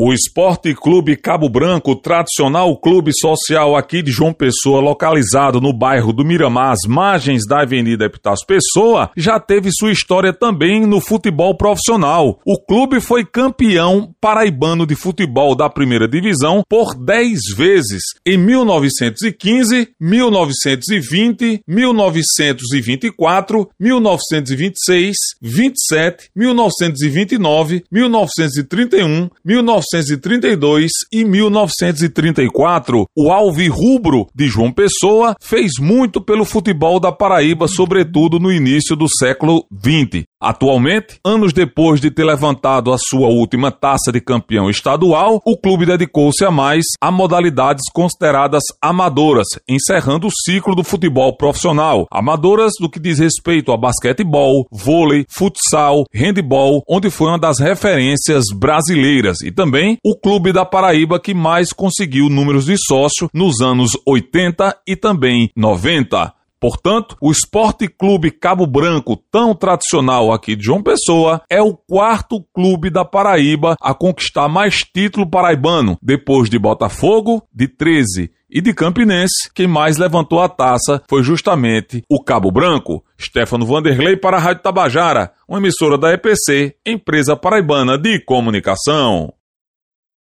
O Esporte Clube Cabo Branco, tradicional clube social aqui de João Pessoa, localizado no bairro do Miramar, às margens da Avenida Epitácio Pessoa, já teve sua história também no futebol profissional. O clube foi campeão paraibano de futebol da primeira divisão por 10 vezes, em 1915, 1920, 1924, 1926, 27, 1929, 1931, 19 1932 e 1934. O Alvirrubro de João Pessoa fez muito pelo futebol da Paraíba, sobretudo no início do século XX. Atualmente, anos depois de ter levantado a sua última taça de campeão estadual, o clube dedicou-se a mais a modalidades consideradas amadoras, encerrando o ciclo do futebol profissional. Amadoras do que diz respeito a basquetebol, vôlei, futsal, handebol, onde foi uma das referências brasileiras, e também o clube da Paraíba que mais conseguiu números de sócio nos anos 80 e também 90. Portanto, o Esporte Clube Cabo Branco, tão tradicional aqui de João Pessoa, é o quarto clube da Paraíba a conquistar mais título paraibano, depois de Botafogo, de 13 e de Campinense, quem mais levantou a taça foi justamente o Cabo Branco. Stefano Vanderlei para a Rádio Tabajara, uma emissora da EPC, empresa paraibana de comunicação.